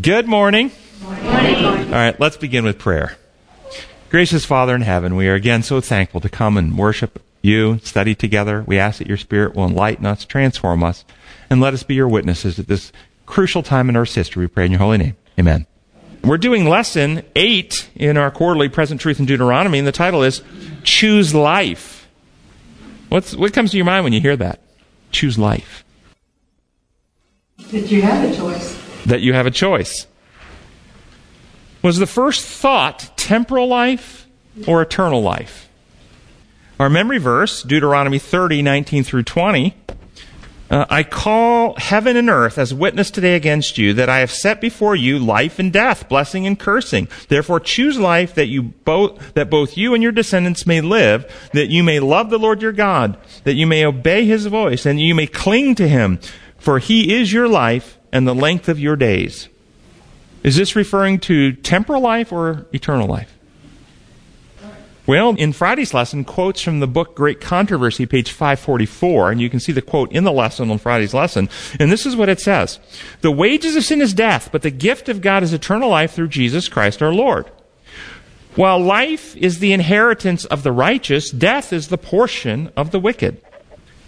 Good morning. morning. All right, let's begin with prayer. Gracious Father in heaven, we are again so thankful to come and worship you, study together. We ask that your Spirit will enlighten us, transform us, and let us be your witnesses at this crucial time in Earth's history. We pray in your holy name. Amen. We're doing lesson eight in our quarterly Present Truth in Deuteronomy, and the title is Choose Life. What's, what comes to your mind when you hear that? Choose life. That you have a choice. That you have a choice. Was the first thought temporal life or eternal life? Our memory verse, Deuteronomy 30, 19 through 20, uh, I call heaven and earth as witness today against you that I have set before you life and death, blessing and cursing. Therefore choose life that you both, that both you and your descendants may live, that you may love the Lord your God, that you may obey his voice, and you may cling to him, for he is your life and the length of your days. Is this referring to temporal life or eternal life? Well, in Friday's lesson, quotes from the book Great Controversy, page 544, and you can see the quote in the lesson on Friday's lesson. And this is what it says. The wages of sin is death, but the gift of God is eternal life through Jesus Christ our Lord. While life is the inheritance of the righteous, death is the portion of the wicked.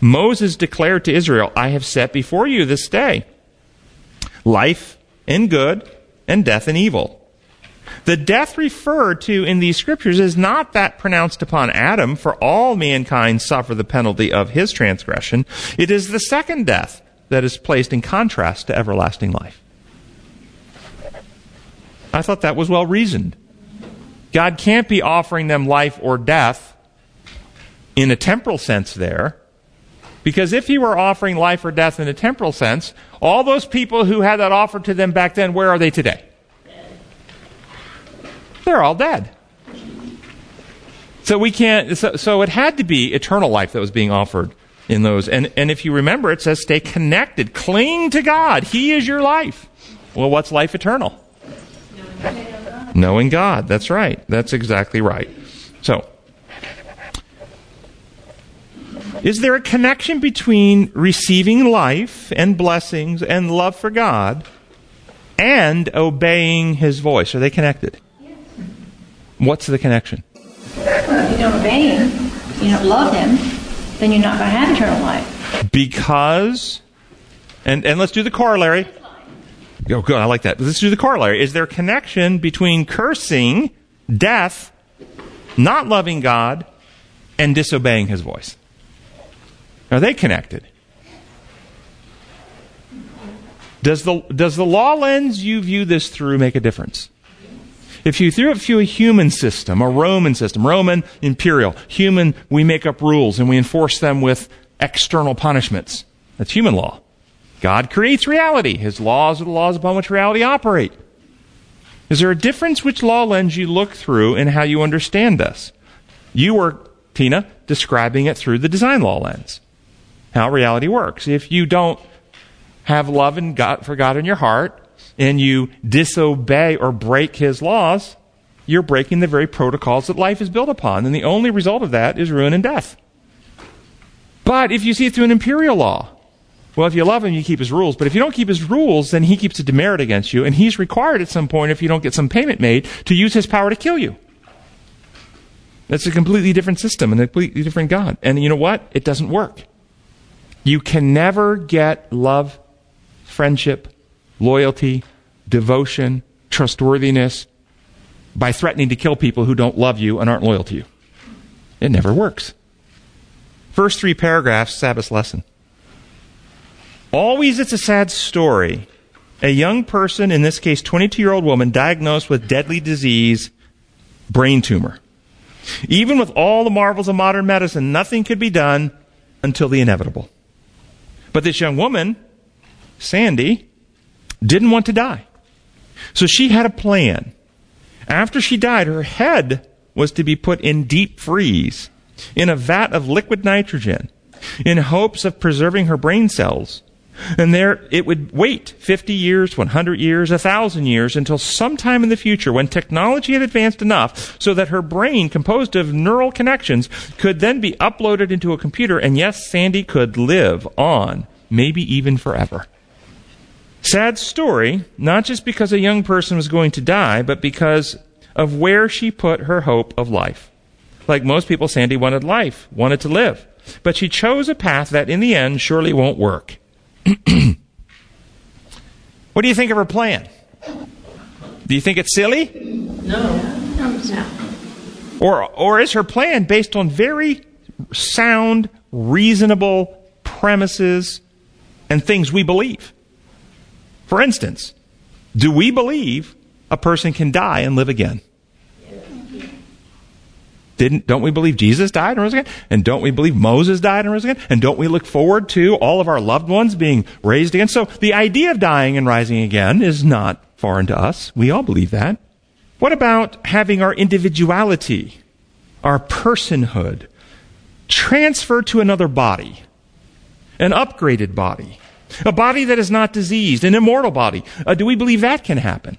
Moses declared to Israel, I have set before you this day life and good and death and evil. The death referred to in these scriptures is not that pronounced upon Adam, for all mankind suffer the penalty of his transgression. It is the second death that is placed in contrast to everlasting life. I thought that was well reasoned. God can't be offering them life or death in a temporal sense there. Because if he were offering life or death in a temporal sense, all those people who had that offered to them back then, where are they today? They're all dead. So we can't, so, so, it had to be eternal life that was being offered in those. And, and if you remember, it says stay connected, cling to God. He is your life. Well, what's life eternal? Knowing God. That's right. That's exactly right. So, is there a connection between receiving life and blessings and love for God and obeying His voice? Are they connected? Yes. What's the connection? Well, if you don't obey him, you don't love him, then you're not going to have eternal life. Because, and, and let's do the corollary. Oh, good. I like that. Let's do the corollary. Is there a connection between cursing, death, not loving God, and disobeying his voice? Are they connected? Does the, does the law lens you view this through make a difference? If you threw it through a human system, a Roman system, Roman imperial, human, we make up rules and we enforce them with external punishments. That's human law. God creates reality. His laws are the laws upon which reality operate. Is there a difference which law lens you look through in how you understand this? You were, Tina, describing it through the design law lens. How reality works. If you don't have love and God, for God in your heart, and you disobey or break his laws, you're breaking the very protocols that life is built upon. And the only result of that is ruin and death. But if you see it through an imperial law, well, if you love him, you keep his rules. But if you don't keep his rules, then he keeps a demerit against you. And he's required at some point, if you don't get some payment made, to use his power to kill you. That's a completely different system and a completely different God. And you know what? It doesn't work. You can never get love, friendship, loyalty, devotion, trustworthiness by threatening to kill people who don't love you and aren't loyal to you. It never works. First three paragraphs, Sabbath lesson. Always it's a sad story. A young person, in this case 22 year old woman, diagnosed with deadly disease, brain tumor. Even with all the marvels of modern medicine, nothing could be done until the inevitable. But this young woman, Sandy, didn't want to die. So she had a plan. After she died, her head was to be put in deep freeze in a vat of liquid nitrogen in hopes of preserving her brain cells. And there it would wait 50 years, 100 years, 1,000 years until sometime in the future when technology had advanced enough so that her brain, composed of neural connections, could then be uploaded into a computer. And yes, Sandy could live on, maybe even forever. Sad story, not just because a young person was going to die, but because of where she put her hope of life. Like most people, Sandy wanted life, wanted to live. But she chose a path that in the end surely won't work. what do you think of her plan? Do you think it's silly? No. Or, or is her plan based on very sound, reasonable premises and things we believe? For instance, do we believe a person can die and live again? Didn't, don't we believe Jesus died and rose again? And don't we believe Moses died and rose again? And don't we look forward to all of our loved ones being raised again? So the idea of dying and rising again is not foreign to us. We all believe that. What about having our individuality, our personhood, transferred to another body? An upgraded body. A body that is not diseased, an immortal body. Uh, do we believe that can happen?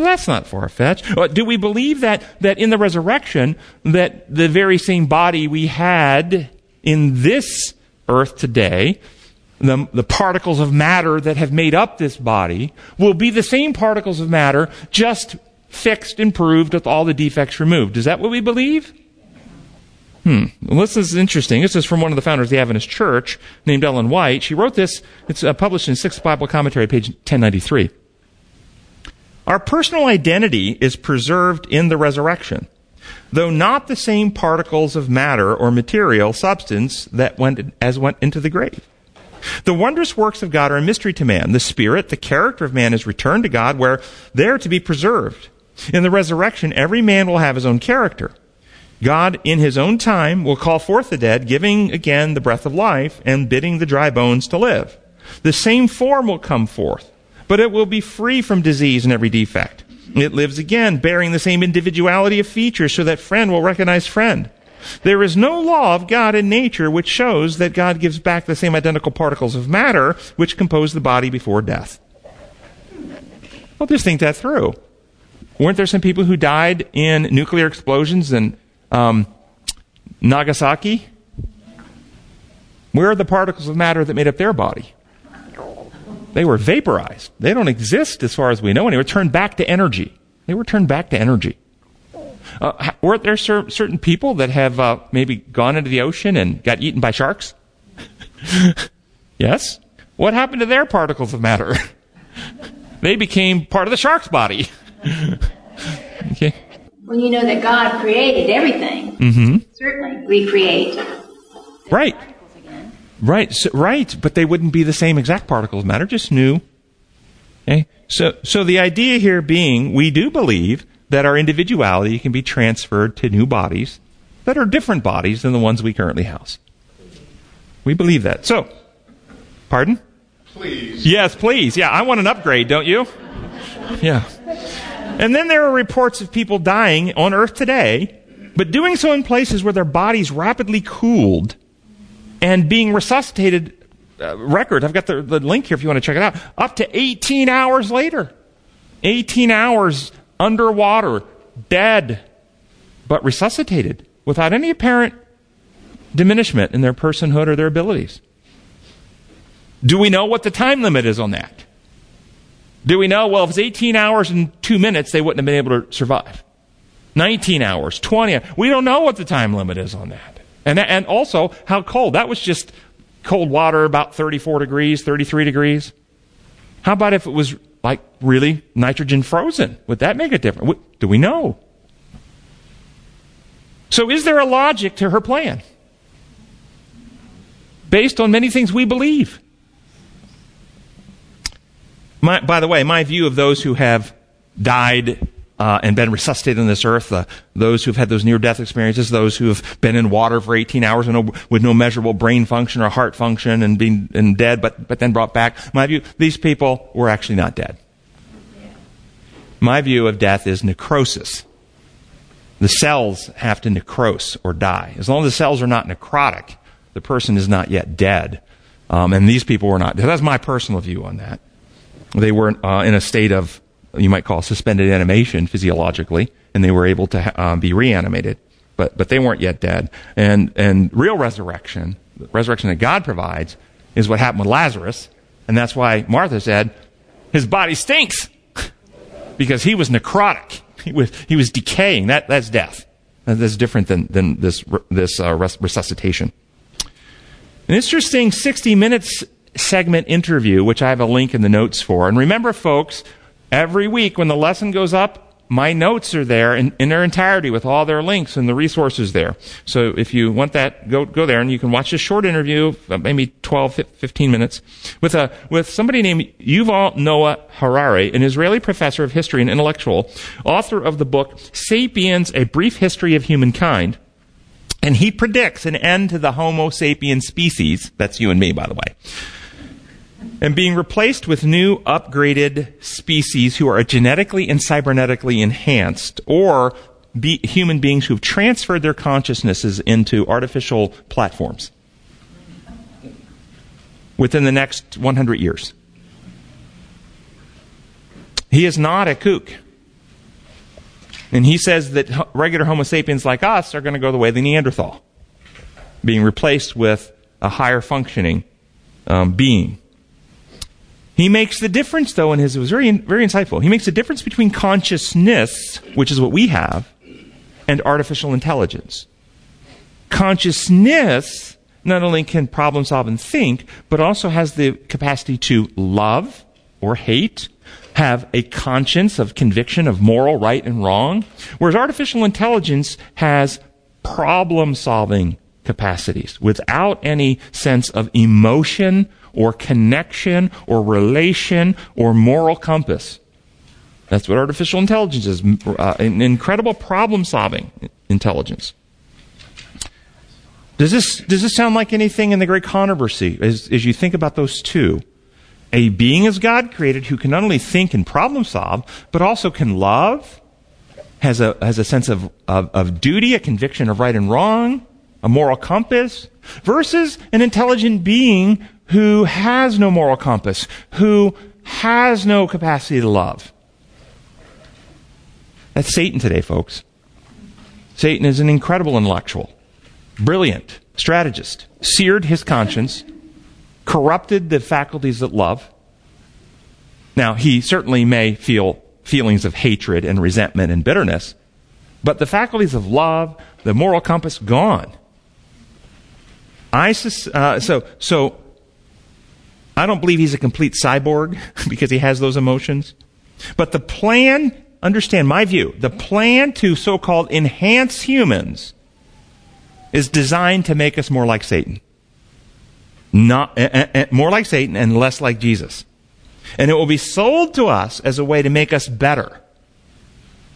That's not far fetched. Uh, do we believe that, that in the resurrection, that the very same body we had in this earth today, the, the particles of matter that have made up this body, will be the same particles of matter, just fixed, improved, with all the defects removed? Is that what we believe? Hmm. Well, this is interesting. This is from one of the founders of the Adventist Church named Ellen White. She wrote this. It's uh, published in Sixth Bible Commentary, page 1093. Our personal identity is preserved in the resurrection, though not the same particles of matter or material substance that went as went into the grave. The wondrous works of God are a mystery to man. The spirit, the character of man is returned to God where they're to be preserved. In the resurrection, every man will have his own character. God, in his own time, will call forth the dead, giving again the breath of life and bidding the dry bones to live. The same form will come forth but it will be free from disease and every defect. It lives again, bearing the same individuality of features so that friend will recognize friend. There is no law of God in nature which shows that God gives back the same identical particles of matter which compose the body before death. Well, just think that through. Weren't there some people who died in nuclear explosions in um, Nagasaki? Where are the particles of matter that made up their body? They were vaporized. They don't exist as far as we know anymore. Turned back to energy. They were turned back to energy. Uh, weren't there cer- certain people that have uh, maybe gone into the ocean and got eaten by sharks? yes. What happened to their particles of matter? they became part of the shark's body. okay. When you know that God created everything, mm-hmm. certainly recreate. Right. Right, so, right, but they wouldn't be the same exact particles of matter, just new. Okay? So, so the idea here being, we do believe that our individuality can be transferred to new bodies that are different bodies than the ones we currently house. We believe that. So, pardon? Please. Yes, please. Yeah, I want an upgrade, don't you? Yeah. And then there are reports of people dying on Earth today, but doing so in places where their bodies rapidly cooled and being resuscitated uh, record. I've got the, the link here if you want to check it out. Up to 18 hours later. 18 hours underwater, dead, but resuscitated without any apparent diminishment in their personhood or their abilities. Do we know what the time limit is on that? Do we know, well, if it's 18 hours and two minutes, they wouldn't have been able to survive? 19 hours, 20 We don't know what the time limit is on that. And, and also, how cold? That was just cold water, about 34 degrees, 33 degrees. How about if it was like really nitrogen frozen? Would that make a difference? Do we know? So, is there a logic to her plan? Based on many things we believe. My, by the way, my view of those who have died uh, and been resuscitated on this earth, uh, those who've had those near death experiences, those who have been in water for 18 hours with no, with no measurable brain function or heart function and being and dead, but, but then brought back. My view, these people were actually not dead. My view of death is necrosis. The cells have to necrose or die. As long as the cells are not necrotic, the person is not yet dead. Um, and these people were not. That's my personal view on that. They were uh, in a state of you might call suspended animation physiologically, and they were able to um, be reanimated, but but they weren't yet dead. And and real resurrection, the resurrection that God provides, is what happened with Lazarus, And that's why Martha said, his body stinks because he was necrotic. He was, he was decaying. That, that's death. That's different than, than this, this uh, resuscitation. An interesting 60 minutes segment interview, which I have a link in the notes for. And remember, folks, every week when the lesson goes up, my notes are there in, in, their entirety with all their links and the resources there. So if you want that, go, go there and you can watch a short interview, uh, maybe 12, 15 minutes, with a, with somebody named Yuval Noah Harari, an Israeli professor of history and intellectual, author of the book Sapiens, A Brief History of Humankind. And he predicts an end to the Homo sapiens species. That's you and me, by the way and being replaced with new upgraded species who are genetically and cybernetically enhanced or be human beings who've transferred their consciousnesses into artificial platforms within the next 100 years. He is not a kook. And he says that regular Homo sapiens like us are going to go the way of the Neanderthal, being replaced with a higher functioning um, being. He makes the difference, though, and his it was very, very insightful. He makes the difference between consciousness, which is what we have, and artificial intelligence. Consciousness not only can problem solve and think, but also has the capacity to love or hate, have a conscience of conviction of moral right and wrong, whereas artificial intelligence has problem solving capacities without any sense of emotion or connection or relation or moral compass. That's what artificial intelligence is uh, incredible problem solving intelligence. Does this, does this sound like anything in the great controversy as, as you think about those two? A being as God created who can not only think and problem solve, but also can love, has a, has a sense of, of, of duty, a conviction of right and wrong, a moral compass, versus an intelligent being who has no moral compass, who has no capacity to love. That's Satan today, folks. Satan is an incredible intellectual, brilliant strategist, seared his conscience, corrupted the faculties that love. Now, he certainly may feel feelings of hatred and resentment and bitterness, but the faculties of love, the moral compass, gone. I, uh, so, so I don't believe he's a complete cyborg because he has those emotions. But the plan, understand my view, the plan to so called enhance humans is designed to make us more like Satan. Not, uh, uh, more like Satan and less like Jesus. And it will be sold to us as a way to make us better,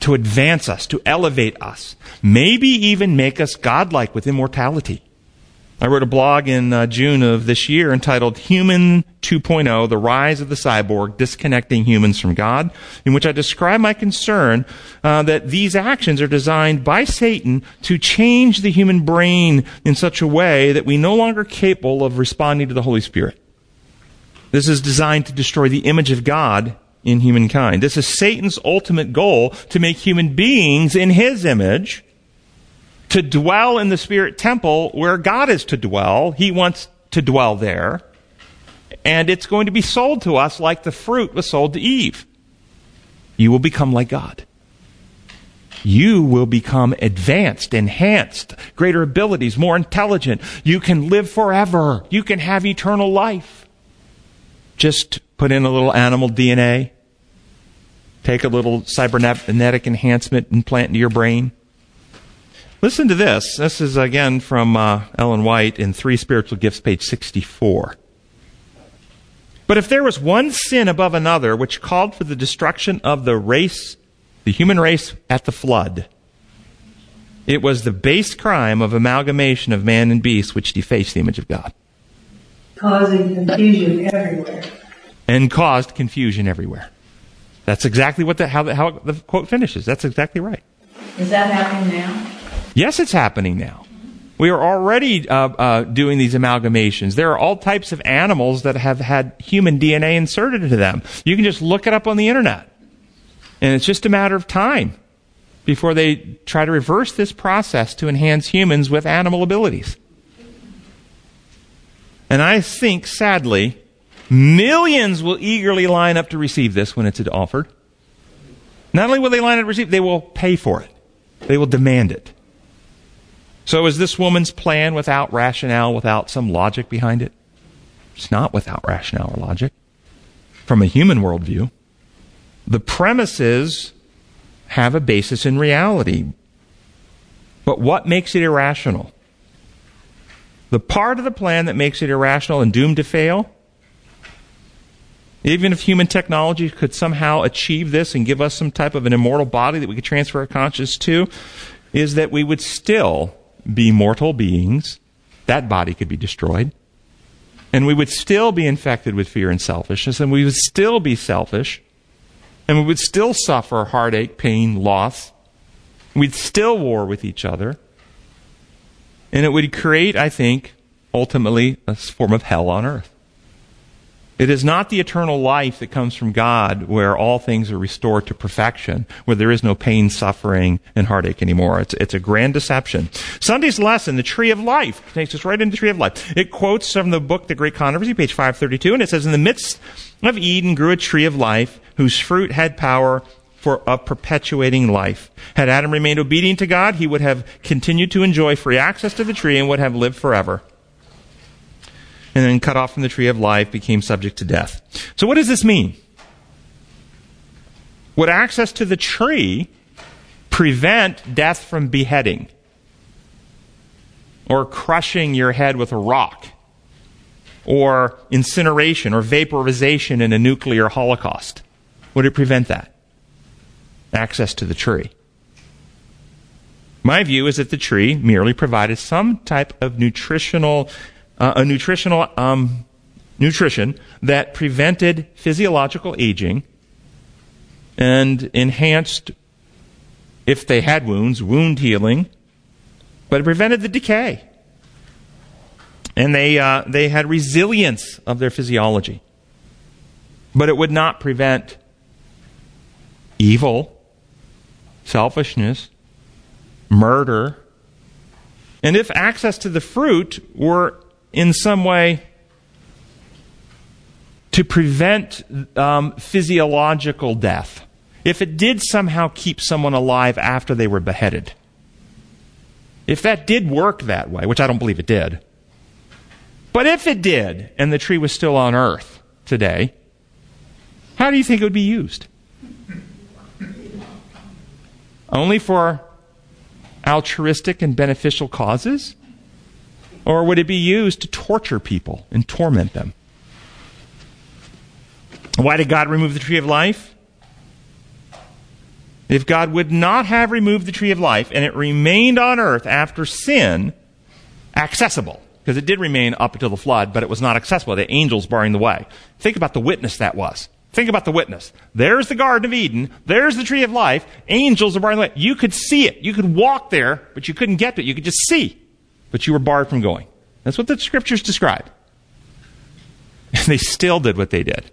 to advance us, to elevate us, maybe even make us godlike with immortality. I wrote a blog in uh, June of this year entitled Human 2.0 The Rise of the Cyborg Disconnecting Humans from God, in which I describe my concern uh, that these actions are designed by Satan to change the human brain in such a way that we no longer capable of responding to the Holy Spirit. This is designed to destroy the image of God in humankind. This is Satan's ultimate goal to make human beings in his image to dwell in the spirit temple where God is to dwell. He wants to dwell there. And it's going to be sold to us like the fruit was sold to Eve. You will become like God. You will become advanced, enhanced, greater abilities, more intelligent. You can live forever. You can have eternal life. Just put in a little animal DNA, take a little cybernetic enhancement implant into your brain Listen to this. This is again from uh, Ellen White in Three Spiritual Gifts, page 64. But if there was one sin above another which called for the destruction of the race, the human race at the flood, it was the base crime of amalgamation of man and beast which defaced the image of God. Causing confusion everywhere. And caused confusion everywhere. That's exactly what the, how, the, how the quote finishes. That's exactly right. Is that happening now? Yes, it's happening now. We are already uh, uh, doing these amalgamations. There are all types of animals that have had human DNA inserted into them. You can just look it up on the internet. And it's just a matter of time before they try to reverse this process to enhance humans with animal abilities. And I think, sadly, Millions will eagerly line up to receive this when it's offered. Not only will they line up to receive, they will pay for it. They will demand it. So is this woman's plan without rationale, without some logic behind it? It's not without rationale or logic. From a human worldview, the premises have a basis in reality. But what makes it irrational? The part of the plan that makes it irrational and doomed to fail, even if human technology could somehow achieve this and give us some type of an immortal body that we could transfer our consciousness to, is that we would still be mortal beings. That body could be destroyed. And we would still be infected with fear and selfishness, and we would still be selfish, and we would still suffer heartache, pain, loss. We'd still war with each other. And it would create, I think, ultimately a form of hell on earth. It is not the eternal life that comes from God where all things are restored to perfection, where there is no pain, suffering, and heartache anymore. It's, it's a grand deception. Sunday's lesson, the tree of life, takes us right into the tree of life. It quotes from the book The Great Controversy, page 532, and it says, In the midst of Eden grew a tree of life whose fruit had power for a perpetuating life. Had Adam remained obedient to God, he would have continued to enjoy free access to the tree and would have lived forever and then cut off from the tree of life, became subject to death. So what does this mean? Would access to the tree prevent death from beheading? Or crushing your head with a rock? Or incineration or vaporization in a nuclear holocaust? Would it prevent that? Access to the tree. My view is that the tree merely provided some type of nutritional uh, a nutritional um, nutrition that prevented physiological aging and enhanced, if they had wounds, wound healing, but it prevented the decay. And they, uh, they had resilience of their physiology. But it would not prevent evil, selfishness, murder. And if access to the fruit were in some way to prevent um, physiological death. If it did somehow keep someone alive after they were beheaded, if that did work that way, which I don't believe it did, but if it did, and the tree was still on earth today, how do you think it would be used? Only for altruistic and beneficial causes? Or would it be used to torture people and torment them? Why did God remove the tree of life? If God would not have removed the tree of life and it remained on earth after sin, accessible, because it did remain up until the flood, but it was not accessible. The angels barring the way. Think about the witness that was. Think about the witness. There's the Garden of Eden. There's the tree of life. Angels are barring the way. You could see it. You could walk there, but you couldn't get to it. You could just see but you were barred from going. That's what the scriptures describe. And they still did what they did.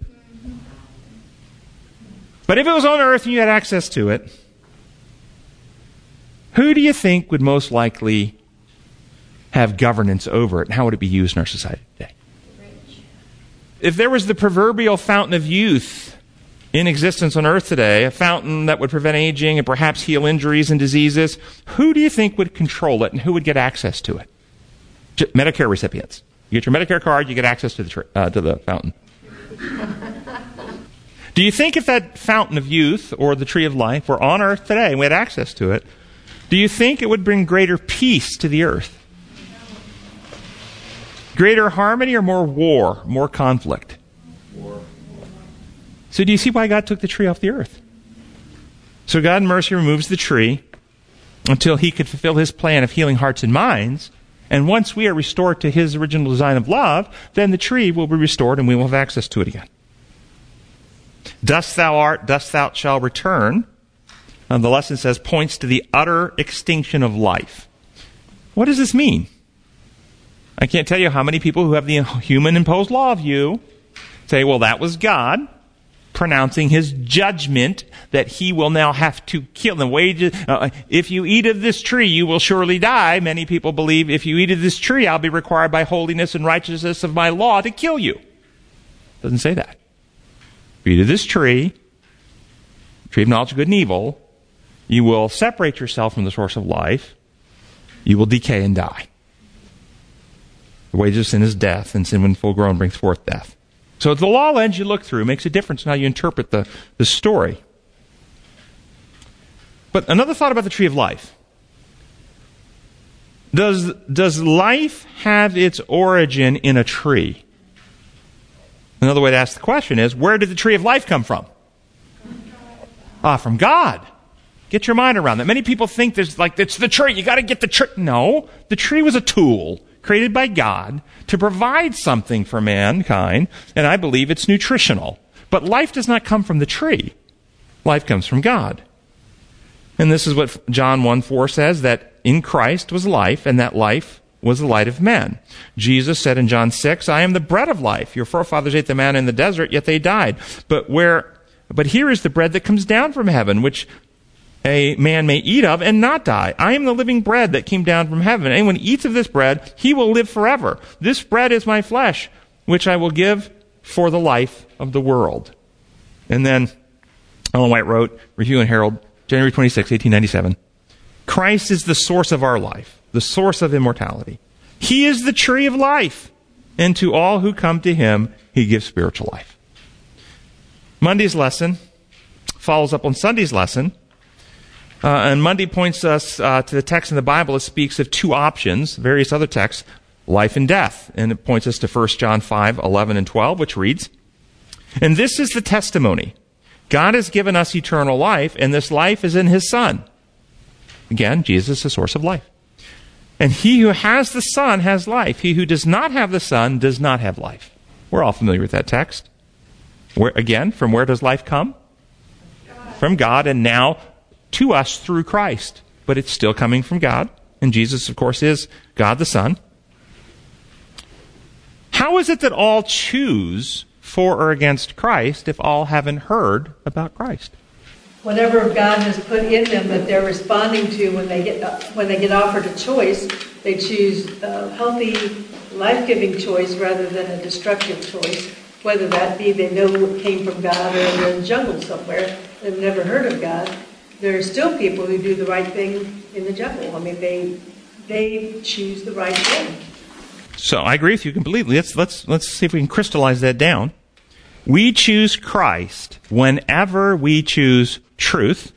But if it was on earth and you had access to it, who do you think would most likely have governance over it, and how would it be used in our society today? If there was the proverbial fountain of youth in existence on earth today, a fountain that would prevent aging and perhaps heal injuries and diseases, who do you think would control it and who would get access to it? Medicare recipients. You get your Medicare card, you get access to the, uh, to the fountain. Do you think if that fountain of youth or the tree of life were on earth today and we had access to it, do you think it would bring greater peace to the earth? Greater harmony or more war, more conflict? War. So do you see why God took the tree off the earth? So God in mercy removes the tree until he could fulfill his plan of healing hearts and minds and once we are restored to his original design of love, then the tree will be restored and we will have access to it again. Dust thou art, dust thou shall return. And the lesson says points to the utter extinction of life. What does this mean? I can't tell you how many people who have the human imposed law of you say, well, that was God pronouncing his judgment that he will now have to kill them. Wages, uh, if you eat of this tree, you will surely die. Many people believe if you eat of this tree, I'll be required by holiness and righteousness of my law to kill you. Doesn't say that. Eat of this tree, tree of knowledge of good and evil, you will separate yourself from the source of life. You will decay and die. The wages of sin is death, and sin, when full grown, brings forth death. So the law lens you look through makes a difference in how you interpret the, the story. But another thought about the tree of life. Does, does life have its origin in a tree? Another way to ask the question is where did the tree of life come from? Ah, from God. Get your mind around that. Many people think there's like it's the tree. You got to get the tree. No, the tree was a tool created by God to provide something for mankind, and I believe it's nutritional. But life does not come from the tree. Life comes from God. And this is what John 1 4 says that in Christ was life, and that life was the light of men. Jesus said in John 6, I am the bread of life. Your forefathers ate the manna in the desert, yet they died. But where, but here is the bread that comes down from heaven, which a man may eat of and not die. I am the living bread that came down from heaven. Anyone eats of this bread, he will live forever. This bread is my flesh, which I will give for the life of the world. And then Ellen White wrote, Review and Herald, January 26, 1897. Christ is the source of our life the source of immortality. He is the tree of life, and to all who come to him, he gives spiritual life. Monday's lesson follows up on Sunday's lesson. Uh, and Monday points us uh, to the text in the Bible that speaks of two options, various other texts, life and death. And it points us to 1 John 5, 11 and 12, which reads, And this is the testimony. God has given us eternal life, and this life is in his Son. Again, Jesus is the source of life. And he who has the Son has life. He who does not have the Son does not have life. We're all familiar with that text. Where, again, from where does life come? From God, and now to us through Christ. But it's still coming from God. And Jesus, of course, is God the Son. How is it that all choose for or against Christ if all haven't heard about Christ? whatever God has put in them that they're responding to when they get when they get offered a choice, they choose a healthy, life-giving choice rather than a destructive choice. Whether that be they know it came from God or they're in the jungle somewhere, they've never heard of God. There are still people who do the right thing in the jungle. I mean, they they choose the right thing. So I agree with you completely. Let's let's let's see if we can crystallize that down. We choose Christ whenever we choose truth,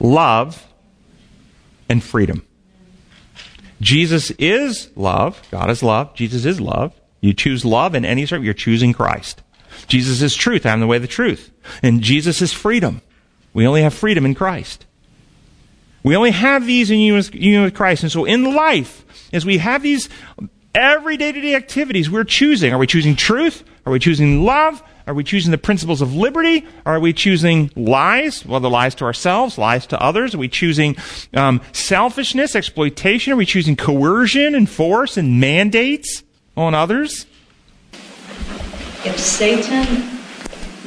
love, and freedom. Jesus is love. God is love. Jesus is love. You choose love in any sort, you're choosing Christ. Jesus is truth. I'm the way, the truth. And Jesus is freedom. We only have freedom in Christ. We only have these in union with Christ. And so in life, as we have these every day to day activities, we're choosing. Are we choosing truth? Are we choosing love? Are we choosing the principles of liberty? Are we choosing lies? Well, the lies to ourselves, lies to others? Are we choosing um, selfishness, exploitation? Are we choosing coercion and force and mandates on others? If Satan,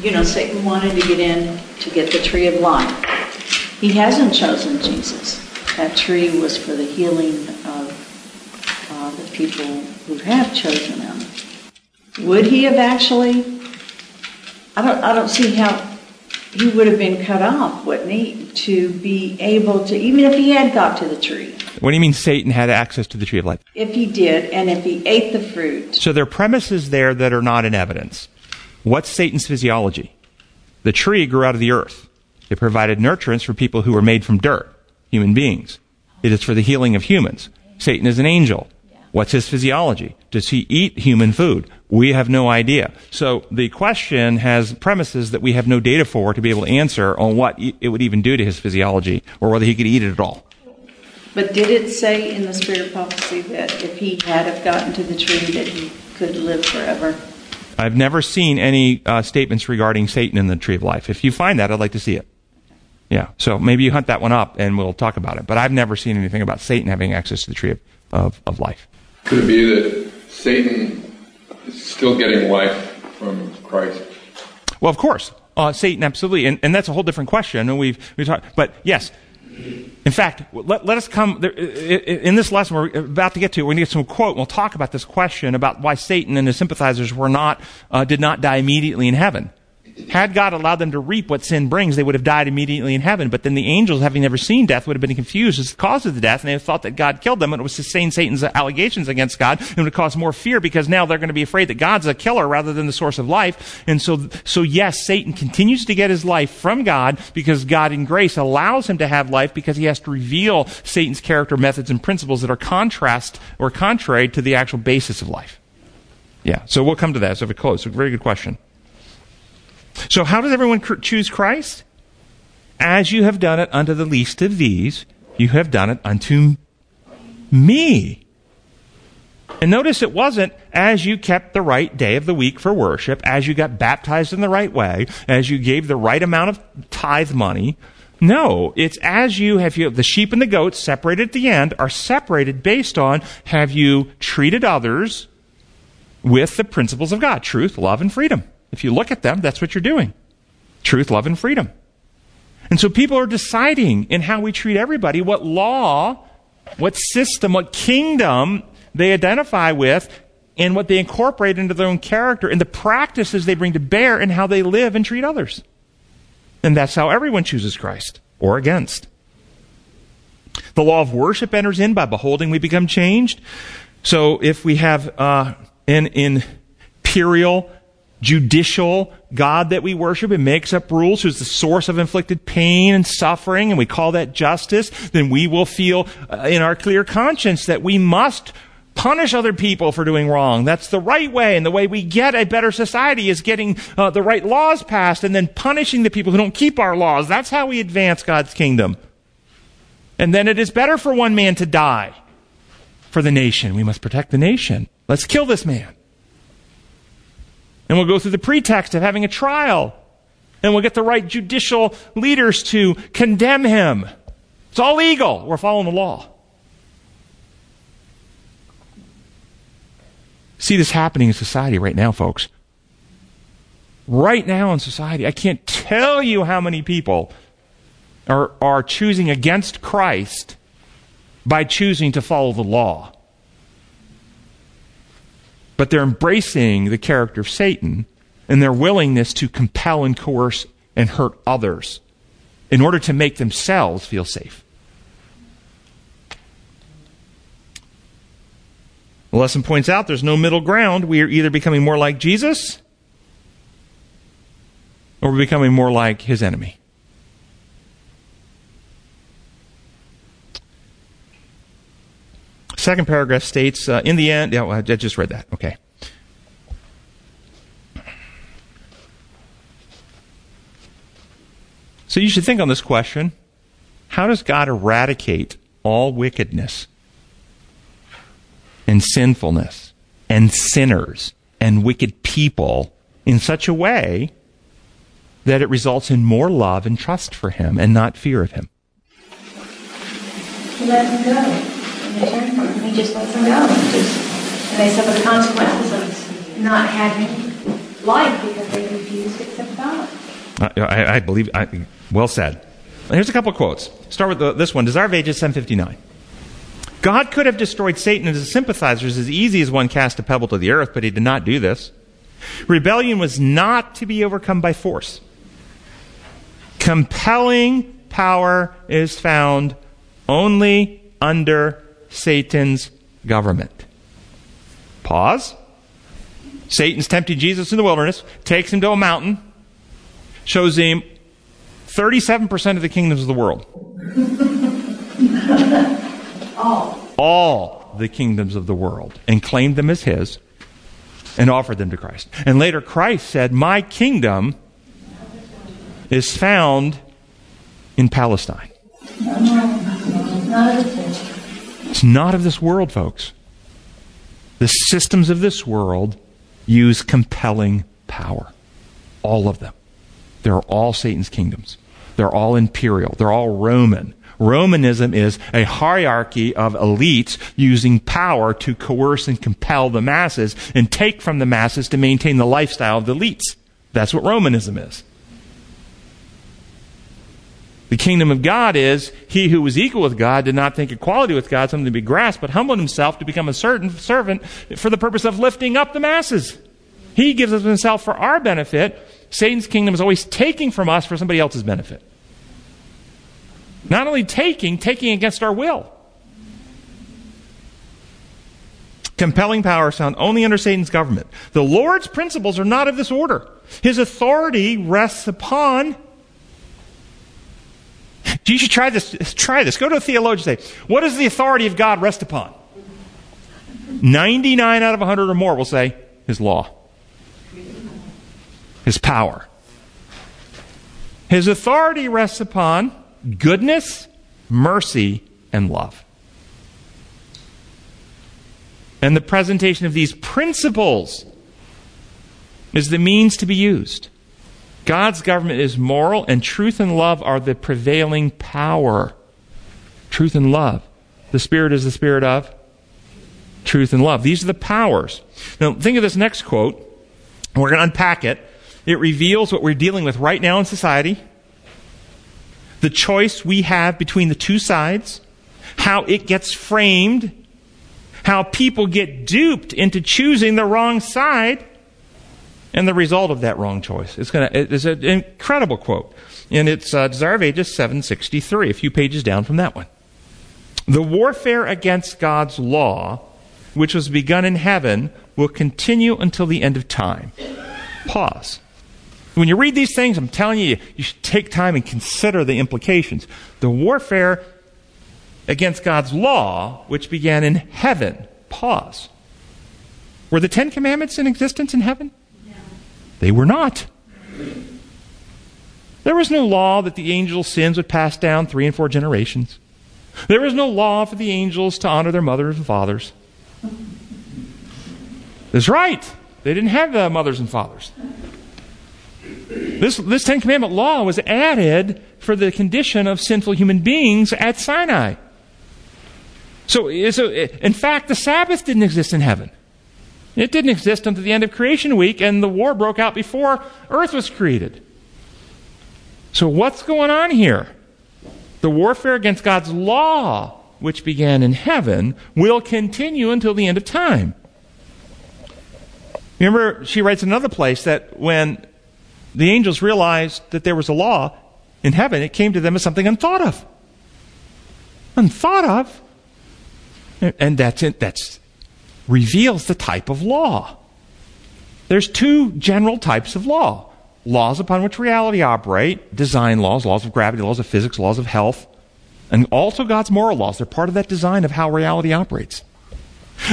you know, Satan wanted to get in to get the tree of life, he hasn't chosen Jesus. That tree was for the healing of uh, the people who have chosen him. Would he have actually I don't, I don't see how he would have been cut off, wouldn't he, to be able to, even if he had got to the tree. What do you mean Satan had access to the tree of life? If he did, and if he ate the fruit. So there are premises there that are not in evidence. What's Satan's physiology? The tree grew out of the earth. It provided nurturance for people who were made from dirt, human beings. It is for the healing of humans. Satan is an angel. What's his physiology? Does he eat human food? We have no idea. So the question has premises that we have no data for to be able to answer on what it would even do to his physiology or whether he could eat it at all. But did it say in the spirit of prophecy that if he had have gotten to the tree that he could live forever? I've never seen any uh, statements regarding Satan in the tree of life. If you find that, I'd like to see it. Yeah, so maybe you hunt that one up and we'll talk about it. But I've never seen anything about Satan having access to the tree of, of, of life. Could it be that Satan is still getting life from Christ? Well, of course. Uh, Satan, absolutely. And, and that's a whole different question. And we've, we've talked, but yes, In fact, let, let us come, in this lesson we're about to get to, we're going to get some quote, and we'll talk about this question about why Satan and his sympathizers were not, uh, did not die immediately in heaven. Had God allowed them to reap what sin brings, they would have died immediately in heaven. But then the angels, having never seen death, would have been confused as the cause of the death, and they thought that God killed them, and it was sustain Satan's allegations against God, and it would cause more fear because now they're going to be afraid that God's a killer rather than the source of life. And so, so yes, Satan continues to get his life from God because God in grace allows him to have life because he has to reveal Satan's character, methods, and principles that are contrast or contrary to the actual basis of life. Yeah, so we'll come to that as we close. A very good question. So, how does everyone cr- choose Christ? As you have done it unto the least of these, you have done it unto me. And notice it wasn't as you kept the right day of the week for worship, as you got baptized in the right way, as you gave the right amount of tithe money. No, it's as you have you, the sheep and the goats separated at the end are separated based on have you treated others with the principles of God, truth, love, and freedom. If you look at them, that's what you're doing truth, love, and freedom. And so people are deciding in how we treat everybody what law, what system, what kingdom they identify with, and what they incorporate into their own character, and the practices they bring to bear in how they live and treat others. And that's how everyone chooses Christ or against. The law of worship enters in by beholding we become changed. So if we have uh, an imperial judicial God that we worship and makes up rules who's the source of inflicted pain and suffering, and we call that justice, then we will feel uh, in our clear conscience that we must punish other people for doing wrong. That's the right way, and the way we get a better society is getting uh, the right laws passed and then punishing the people who don't keep our laws. That's how we advance God's kingdom. And then it is better for one man to die for the nation. We must protect the nation. Let's kill this man. And we'll go through the pretext of having a trial. And we'll get the right judicial leaders to condemn him. It's all legal. We're following the law. See this happening in society right now, folks. Right now in society, I can't tell you how many people are, are choosing against Christ by choosing to follow the law but they're embracing the character of Satan and their willingness to compel and coerce and hurt others in order to make themselves feel safe. The lesson points out there's no middle ground. We are either becoming more like Jesus or we're becoming more like his enemy. Second paragraph states, uh, in the end, yeah, well, I just read that. Okay. So you should think on this question how does God eradicate all wickedness and sinfulness and sinners and wicked people in such a way that it results in more love and trust for Him and not fear of Him? Let go and. He just lets them go. Just, and they suffer the consequences of not having life because they refuse to accept God. I, I believe, I, well said. Here's a couple quotes. Start with the, this one Desire of Ages 759. God could have destroyed Satan and his sympathizers as easy as one cast a pebble to the earth, but he did not do this. Rebellion was not to be overcome by force. Compelling power is found only under Satan's government. Pause. Satan's tempting Jesus in the wilderness, takes him to a mountain, shows him 37% of the kingdoms of the world. All. All the kingdoms of the world, and claimed them as his, and offered them to Christ. And later, Christ said, My kingdom is found in Palestine. It's not of this world, folks. The systems of this world use compelling power. All of them. They're all Satan's kingdoms. They're all imperial. They're all Roman. Romanism is a hierarchy of elites using power to coerce and compel the masses and take from the masses to maintain the lifestyle of the elites. That's what Romanism is. The kingdom of God is he who was equal with God did not think equality with God something to be grasped, but humbled himself to become a certain servant for the purpose of lifting up the masses. He gives us himself for our benefit. Satan's kingdom is always taking from us for somebody else's benefit. Not only taking, taking against our will. Compelling power found only under Satan's government. The Lord's principles are not of this order. His authority rests upon you should try this. Try this. Go to a theologian and say, What does the authority of God rest upon? 99 out of 100 or more will say, His law, His power. His authority rests upon goodness, mercy, and love. And the presentation of these principles is the means to be used. God's government is moral, and truth and love are the prevailing power. Truth and love. The Spirit is the Spirit of truth and love. These are the powers. Now, think of this next quote. We're going to unpack it. It reveals what we're dealing with right now in society, the choice we have between the two sides, how it gets framed, how people get duped into choosing the wrong side and the result of that wrong choice. It's, gonna, it's an incredible quote. And it's uh, Desire of Ages 763, a few pages down from that one. The warfare against God's law, which was begun in heaven, will continue until the end of time. Pause. When you read these things, I'm telling you, you should take time and consider the implications. The warfare against God's law, which began in heaven. Pause. Were the Ten Commandments in existence in heaven? They were not. There was no law that the angels' sins would pass down three and four generations. There was no law for the angels to honor their mothers and fathers. That's right. They didn't have uh, mothers and fathers. This, this Ten Commandment law was added for the condition of sinful human beings at Sinai. So, so, in fact, the Sabbath didn't exist in heaven. It didn't exist until the end of creation week, and the war broke out before earth was created. So, what's going on here? The warfare against God's law, which began in heaven, will continue until the end of time. Remember, she writes another place that when the angels realized that there was a law in heaven, it came to them as something unthought of. Unthought of? And that's it. That's reveals the type of law. There's two general types of law laws upon which reality operate, design laws, laws of gravity, laws of physics, laws of health, and also God's moral laws. They're part of that design of how reality operates.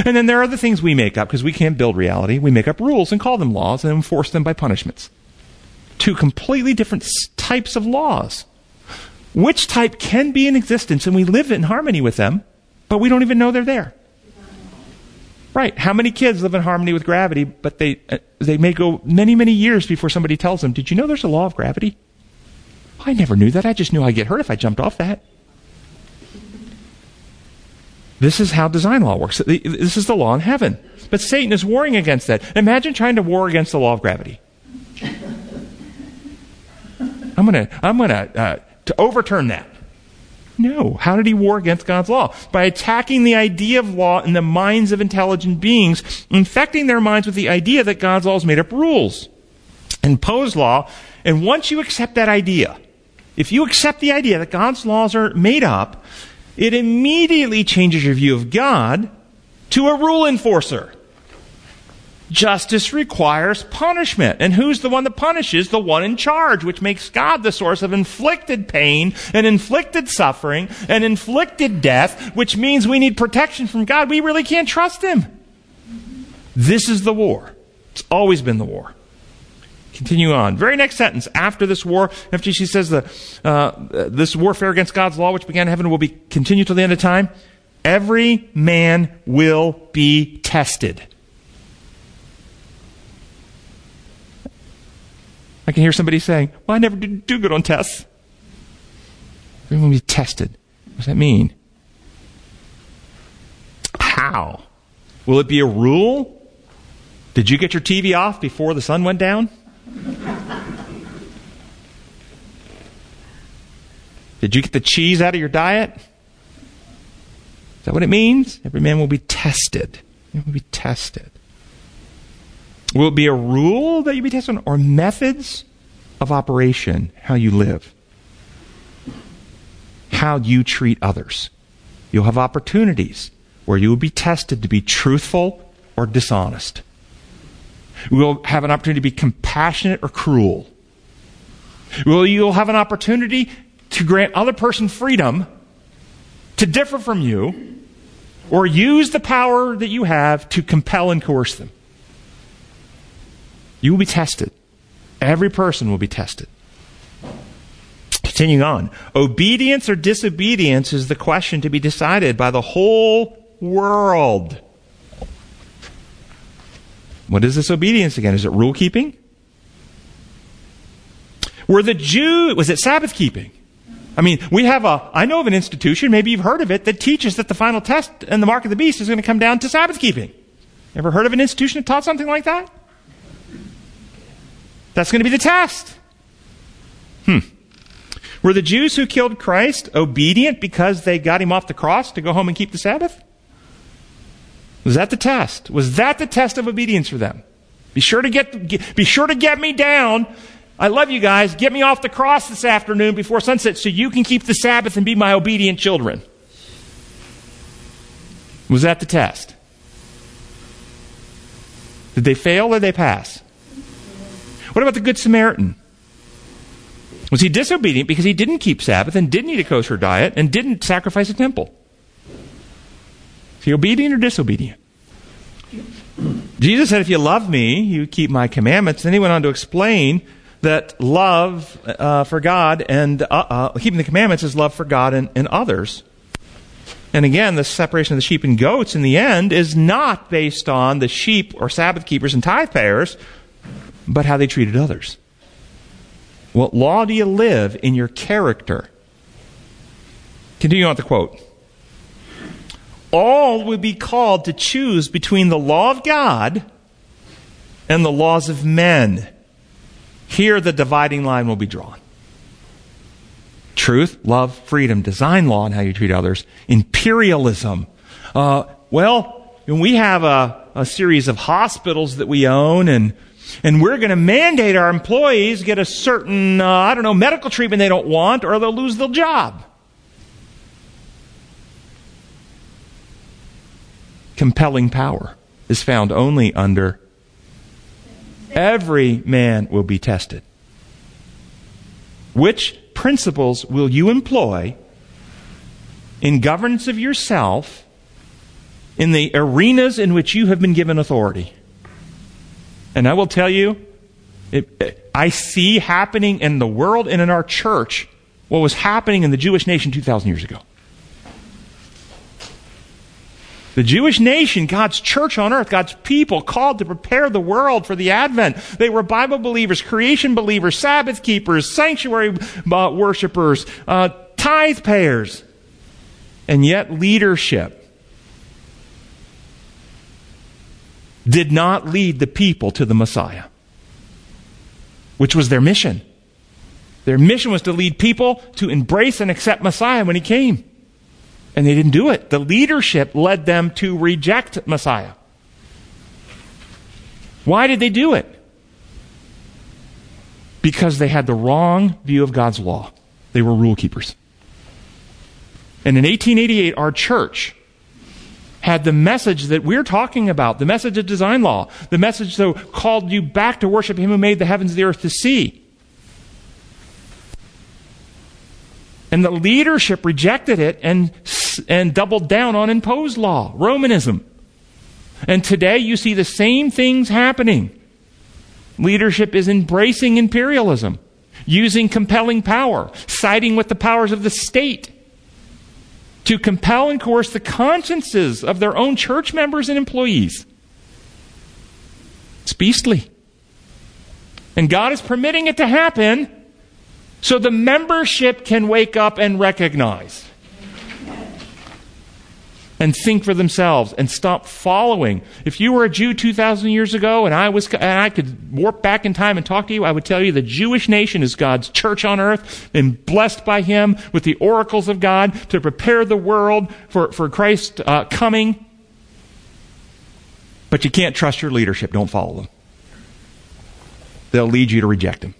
And then there are the things we make up because we can't build reality. We make up rules and call them laws and enforce them by punishments. Two completely different types of laws. Which type can be in existence and we live in harmony with them, but we don't even know they're there. Right. How many kids live in harmony with gravity, but they, uh, they may go many, many years before somebody tells them, Did you know there's a law of gravity? I never knew that. I just knew I'd get hurt if I jumped off that. This is how design law works. This is the law in heaven. But Satan is warring against that. Imagine trying to war against the law of gravity. I'm to I'm to uh, to overturn that. No. How did he war against God's law? By attacking the idea of law in the minds of intelligent beings, infecting their minds with the idea that God's law is made up rules. Impose law, and once you accept that idea, if you accept the idea that God's laws are made up, it immediately changes your view of God to a rule enforcer. Justice requires punishment. And who's the one that punishes? The one in charge, which makes God the source of inflicted pain and inflicted suffering and inflicted death, which means we need protection from God. We really can't trust Him. This is the war. It's always been the war. Continue on. Very next sentence. After this war, after she says the, uh, this warfare against God's law, which began in heaven, will be continued till the end of time. Every man will be tested. I can hear somebody saying, Well, I never did do good on tests. We're going to be tested. What does that mean? How? Will it be a rule? Did you get your TV off before the sun went down? Did you get the cheese out of your diet? Is that what it means? Every man will be tested. It will be tested. Will it be a rule that you be tested on, or methods of operation, how you live, how you treat others? You'll have opportunities where you will be tested to be truthful or dishonest. We'll have an opportunity to be compassionate or cruel. Well, you'll have an opportunity to grant other person freedom to differ from you or use the power that you have to compel and coerce them. You will be tested. Every person will be tested. Continuing on. Obedience or disobedience is the question to be decided by the whole world. What is this obedience again? Is it rule keeping? Were the Jew, was it Sabbath keeping? I mean, we have a, I know of an institution, maybe you've heard of it, that teaches that the final test and the mark of the beast is going to come down to Sabbath keeping. Ever heard of an institution that taught something like that? That's going to be the test. Hmm. Were the Jews who killed Christ obedient because they got him off the cross to go home and keep the Sabbath? Was that the test? Was that the test of obedience for them? Be sure to get, get be sure to get me down. I love you guys. Get me off the cross this afternoon before sunset so you can keep the Sabbath and be my obedient children. Was that the test? Did they fail or did they pass? What about the Good Samaritan? Was he disobedient because he didn't keep Sabbath and didn't eat a kosher diet and didn't sacrifice a temple? Is he obedient or disobedient? Jesus said, If you love me, you keep my commandments. Then he went on to explain that love uh, for God and uh, uh, keeping the commandments is love for God and, and others. And again, the separation of the sheep and goats in the end is not based on the sheep or Sabbath keepers and tithe payers, but how they treated others. What law do you live in your character? Continue on the quote. All will be called to choose between the law of God and the laws of men. Here, the dividing line will be drawn. Truth, love, freedom, design law, and how you treat others. Imperialism. Uh, well, we have a, a series of hospitals that we own, and and we're going to mandate our employees get a certain, uh, I don't know, medical treatment they don't want, or they'll lose their job. Compelling power is found only under every man will be tested. Which principles will you employ in governance of yourself in the arenas in which you have been given authority? And I will tell you, it, I see happening in the world and in our church what was happening in the Jewish nation 2,000 years ago. The Jewish nation, God's church on earth, God's people called to prepare the world for the Advent. They were Bible believers, creation believers, Sabbath keepers, sanctuary uh, worshipers, uh, tithe payers, and yet leadership did not lead the people to the Messiah, which was their mission. Their mission was to lead people to embrace and accept Messiah when he came. And they didn't do it. The leadership led them to reject Messiah. Why did they do it? Because they had the wrong view of God's law. They were rule keepers. And in 1888, our church had the message that we're talking about, the message of design law, the message that called you back to worship Him who made the heavens, and the earth, the sea. And the leadership rejected it and, and doubled down on imposed law, Romanism. And today you see the same things happening. Leadership is embracing imperialism, using compelling power, siding with the powers of the state to compel and coerce the consciences of their own church members and employees. It's beastly. And God is permitting it to happen so the membership can wake up and recognize. And think for themselves and stop following. If you were a Jew 2,000 years ago and I, was, and I could warp back in time and talk to you, I would tell you the Jewish nation is God's church on earth and blessed by Him with the oracles of God to prepare the world for, for Christ's uh, coming. But you can't trust your leadership. Don't follow them. They'll lead you to reject Him.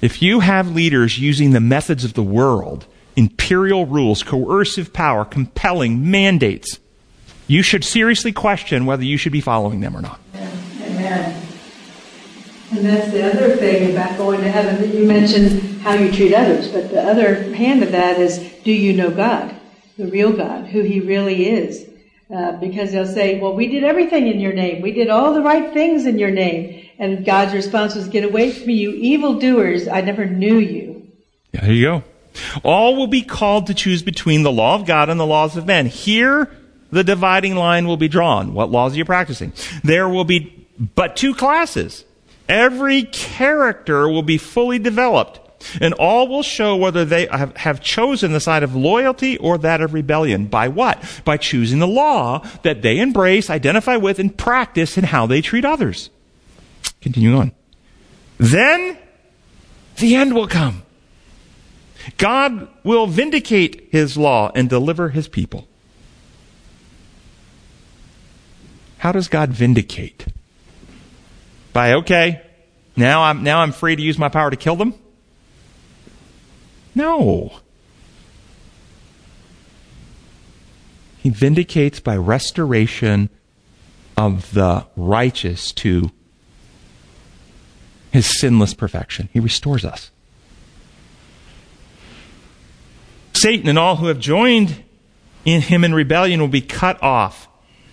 If you have leaders using the methods of the world, imperial rules, coercive power, compelling mandates, you should seriously question whether you should be following them or not. Amen. And that's the other thing about going to heaven that you mentioned how you treat others, but the other hand of that is do you know God, the real God, who He really is? Uh, because they'll say, well, we did everything in your name. We did all the right things in your name. And God's response was, get away from me, you evildoers. I never knew you. Yeah, there you go. All will be called to choose between the law of God and the laws of men. Here, the dividing line will be drawn. What laws are you practicing? There will be but two classes. Every character will be fully developed and all will show whether they have, have chosen the side of loyalty or that of rebellion. By what? By choosing the law that they embrace, identify with, and practice in how they treat others. Continuing on. Then the end will come. God will vindicate his law and deliver his people. How does God vindicate? By okay, now I'm now I'm free to use my power to kill them? No. He vindicates by restoration of the righteous to his sinless perfection. He restores us. Satan and all who have joined in him in rebellion will be cut off.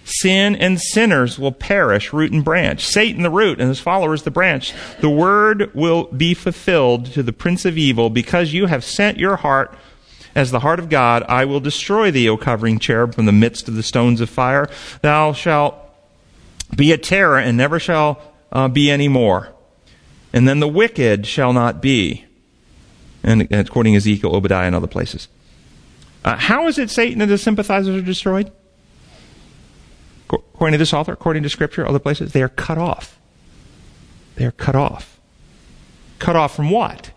Sin and sinners will perish, root and branch. Satan, the root, and his followers, the branch. The word will be fulfilled to the prince of evil, because you have sent your heart as the heart of God. I will destroy thee, O covering cherub, from the midst of the stones of fire. Thou shalt be a terror, and never shall uh, be any more. And then the wicked shall not be. And according to Ezekiel, Obadiah, and other places. Uh, how is it Satan and his sympathizers are destroyed? according to this author, according to Scripture, other places, they are cut off. They are cut off. Cut off from what?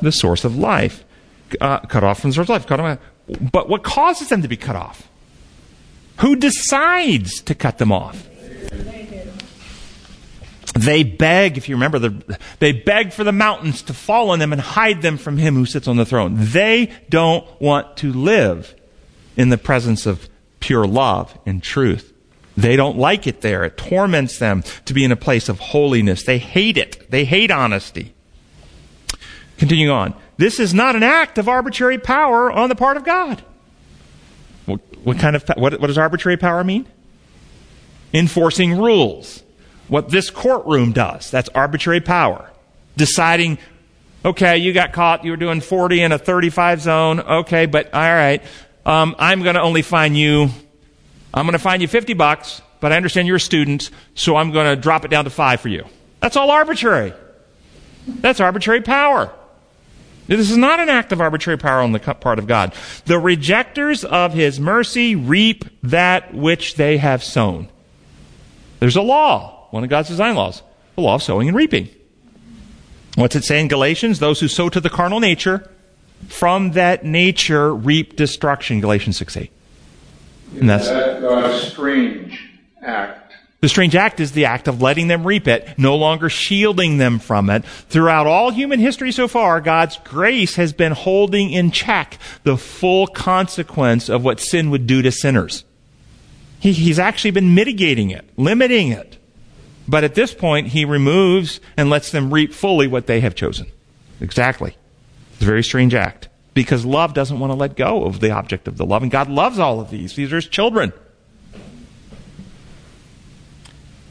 The source of life. Uh, cut off from the source of life. Cut off. But what causes them to be cut off? Who decides to cut them off? They beg, if you remember, the, they beg for the mountains to fall on them and hide them from him who sits on the throne. They don't want to live in the presence of pure love and truth. They don't like it there. It torments them to be in a place of holiness. They hate it. They hate honesty. Continuing on. This is not an act of arbitrary power on the part of God. What, what kind of what, what does arbitrary power mean? Enforcing rules. What this courtroom does. That's arbitrary power. Deciding okay, you got caught, you were doing 40 in a 35 zone, okay, but all right, um, I'm going to only fine you, I'm going to fine you 50 bucks, but I understand you're a student, so I'm going to drop it down to five for you. That's all arbitrary. That's arbitrary power. This is not an act of arbitrary power on the part of God. The rejectors of his mercy reap that which they have sown. There's a law, one of God's design laws, the law of sowing and reaping. What's it say in Galatians? Those who sow to the carnal nature from that nature reap destruction, Galatians 6 8. And that's that, uh, strange act. The strange act is the act of letting them reap it, no longer shielding them from it. Throughout all human history so far, God's grace has been holding in check the full consequence of what sin would do to sinners. He, he's actually been mitigating it, limiting it. But at this point, he removes and lets them reap fully what they have chosen. Exactly. It's a very strange act because love doesn't want to let go of the object of the love, and God loves all of these. These are His children.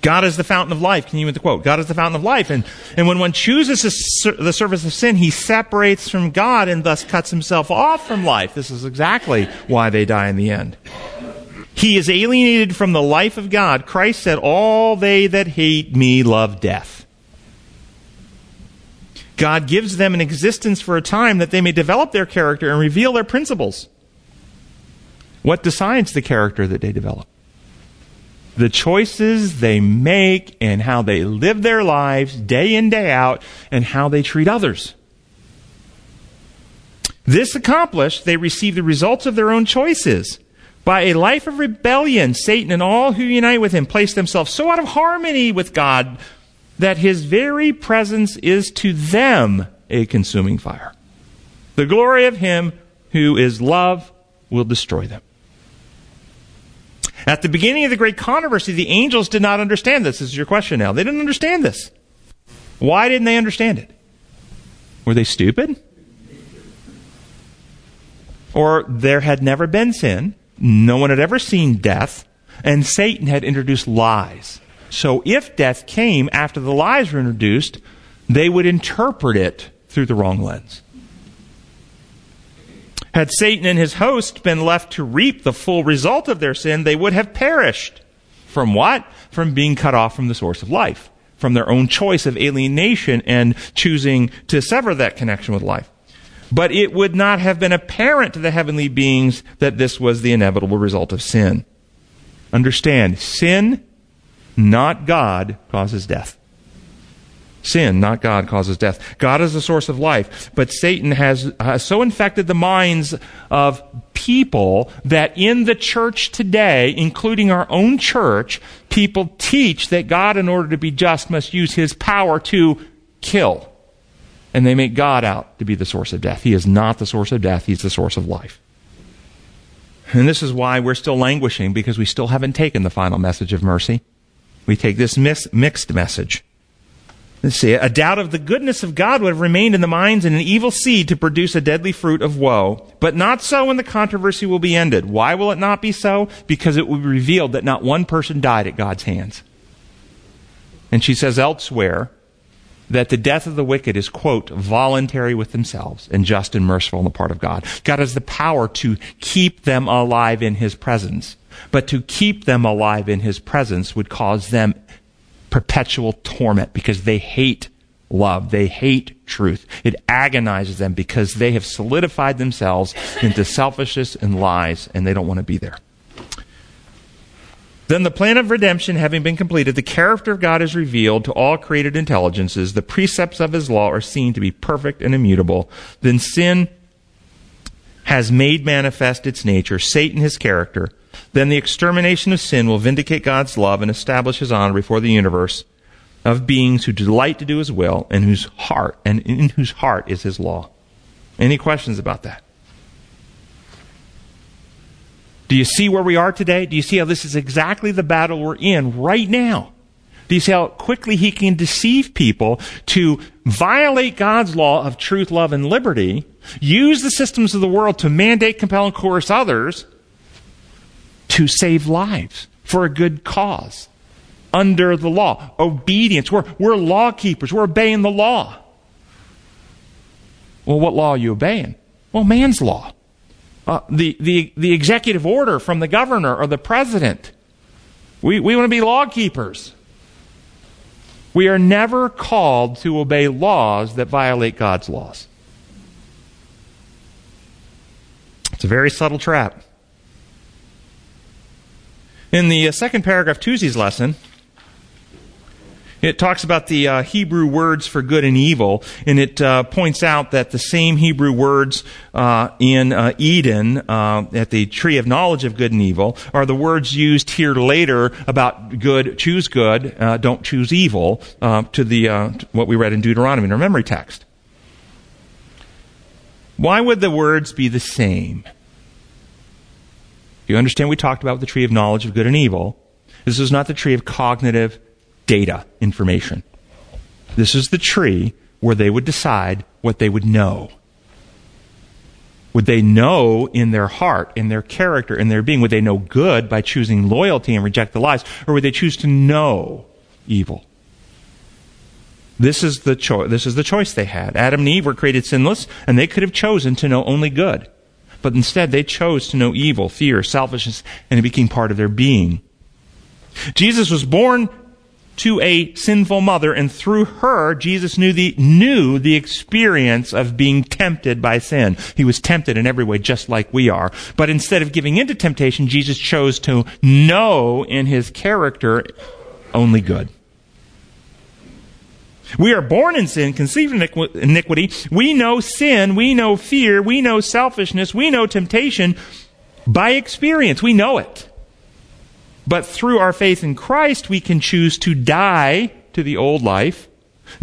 God is the fountain of life. Continue with the quote. God is the fountain of life. And, and when one chooses the service of sin, he separates from God and thus cuts himself off from life. This is exactly why they die in the end. He is alienated from the life of God. Christ said, All they that hate me love death. God gives them an existence for a time that they may develop their character and reveal their principles. What decides the character that they develop? The choices they make and how they live their lives day in, day out, and how they treat others. This accomplished, they receive the results of their own choices. By a life of rebellion, Satan and all who unite with him place themselves so out of harmony with God that his very presence is to them a consuming fire. The glory of him who is love will destroy them. At the beginning of the great controversy, the angels did not understand this. This is your question now. They didn't understand this. Why didn't they understand it? Were they stupid? Or there had never been sin, no one had ever seen death, and Satan had introduced lies. So if death came after the lies were introduced, they would interpret it through the wrong lens. Had Satan and his host been left to reap the full result of their sin, they would have perished. From what? From being cut off from the source of life, from their own choice of alienation and choosing to sever that connection with life. But it would not have been apparent to the heavenly beings that this was the inevitable result of sin. Understand, sin, not God, causes death. Sin, not God, causes death. God is the source of life, but Satan has, so infected the minds of people that in the church today, including our own church, people teach that God, in order to be just, must use his power to kill. And they make God out to be the source of death. He is not the source of death, he's the source of life. And this is why we're still languishing, because we still haven't taken the final message of mercy. We take this mixed message. Let's see. A doubt of the goodness of God would have remained in the minds and an evil seed to produce a deadly fruit of woe. But not so when the controversy will be ended. Why will it not be so? Because it will be revealed that not one person died at God's hands. And she says elsewhere that the death of the wicked is, quote, voluntary with themselves and just and merciful on the part of God. God has the power to keep them alive in His presence. But to keep them alive in His presence would cause them perpetual torment because they hate love. They hate truth. It agonizes them because they have solidified themselves into selfishness and lies and they don't want to be there. Then the plan of redemption having been completed, the character of God is revealed to all created intelligences. The precepts of his law are seen to be perfect and immutable. Then sin has made manifest its nature, Satan his character, then the extermination of sin will vindicate God's love and establish his honor before the universe of beings who delight to do his will and whose heart and in whose heart is his law. Any questions about that? Do you see where we are today? Do you see how this is exactly the battle we're in right now? Do you see how quickly he can deceive people to violate God's law of truth, love, and liberty, use the systems of the world to mandate, compel, and coerce others, to save lives for a good cause under the law. Obedience. We're, we're law keepers. We're obeying the law. Well, what law are you obeying? Well, man's law. Uh, the, the, the executive order from the governor or the president. We, we want to be law keepers. We are never called to obey laws that violate God's laws. It's a very subtle trap. In the uh, second paragraph, Tuesday's lesson, it talks about the uh, Hebrew words for good and evil, and it uh, points out that the same Hebrew words uh, in uh, Eden uh, at the tree of knowledge of good and evil are the words used here later about good, choose good, uh, don't choose evil, to the what we read in Deuteronomy in our memory text. Why would the words be the same? You understand we talked about the tree of knowledge of good and evil. This is not the tree of cognitive data information. This is the tree where they would decide what they would know. Would they know in their heart, in their character, in their being? Would they know good by choosing loyalty and reject the lies? Or would they choose to know evil? This is the choice. This is the choice they had. Adam and Eve were created sinless, and they could have chosen to know only good. But instead, they chose to know evil, fear, selfishness, and it became part of their being. Jesus was born to a sinful mother, and through her, Jesus knew the, knew the experience of being tempted by sin. He was tempted in every way, just like we are. But instead of giving into temptation, Jesus chose to know in his character only good. We are born in sin, conceived in iniquity. We know sin. We know fear. We know selfishness. We know temptation by experience. We know it. But through our faith in Christ, we can choose to die to the old life,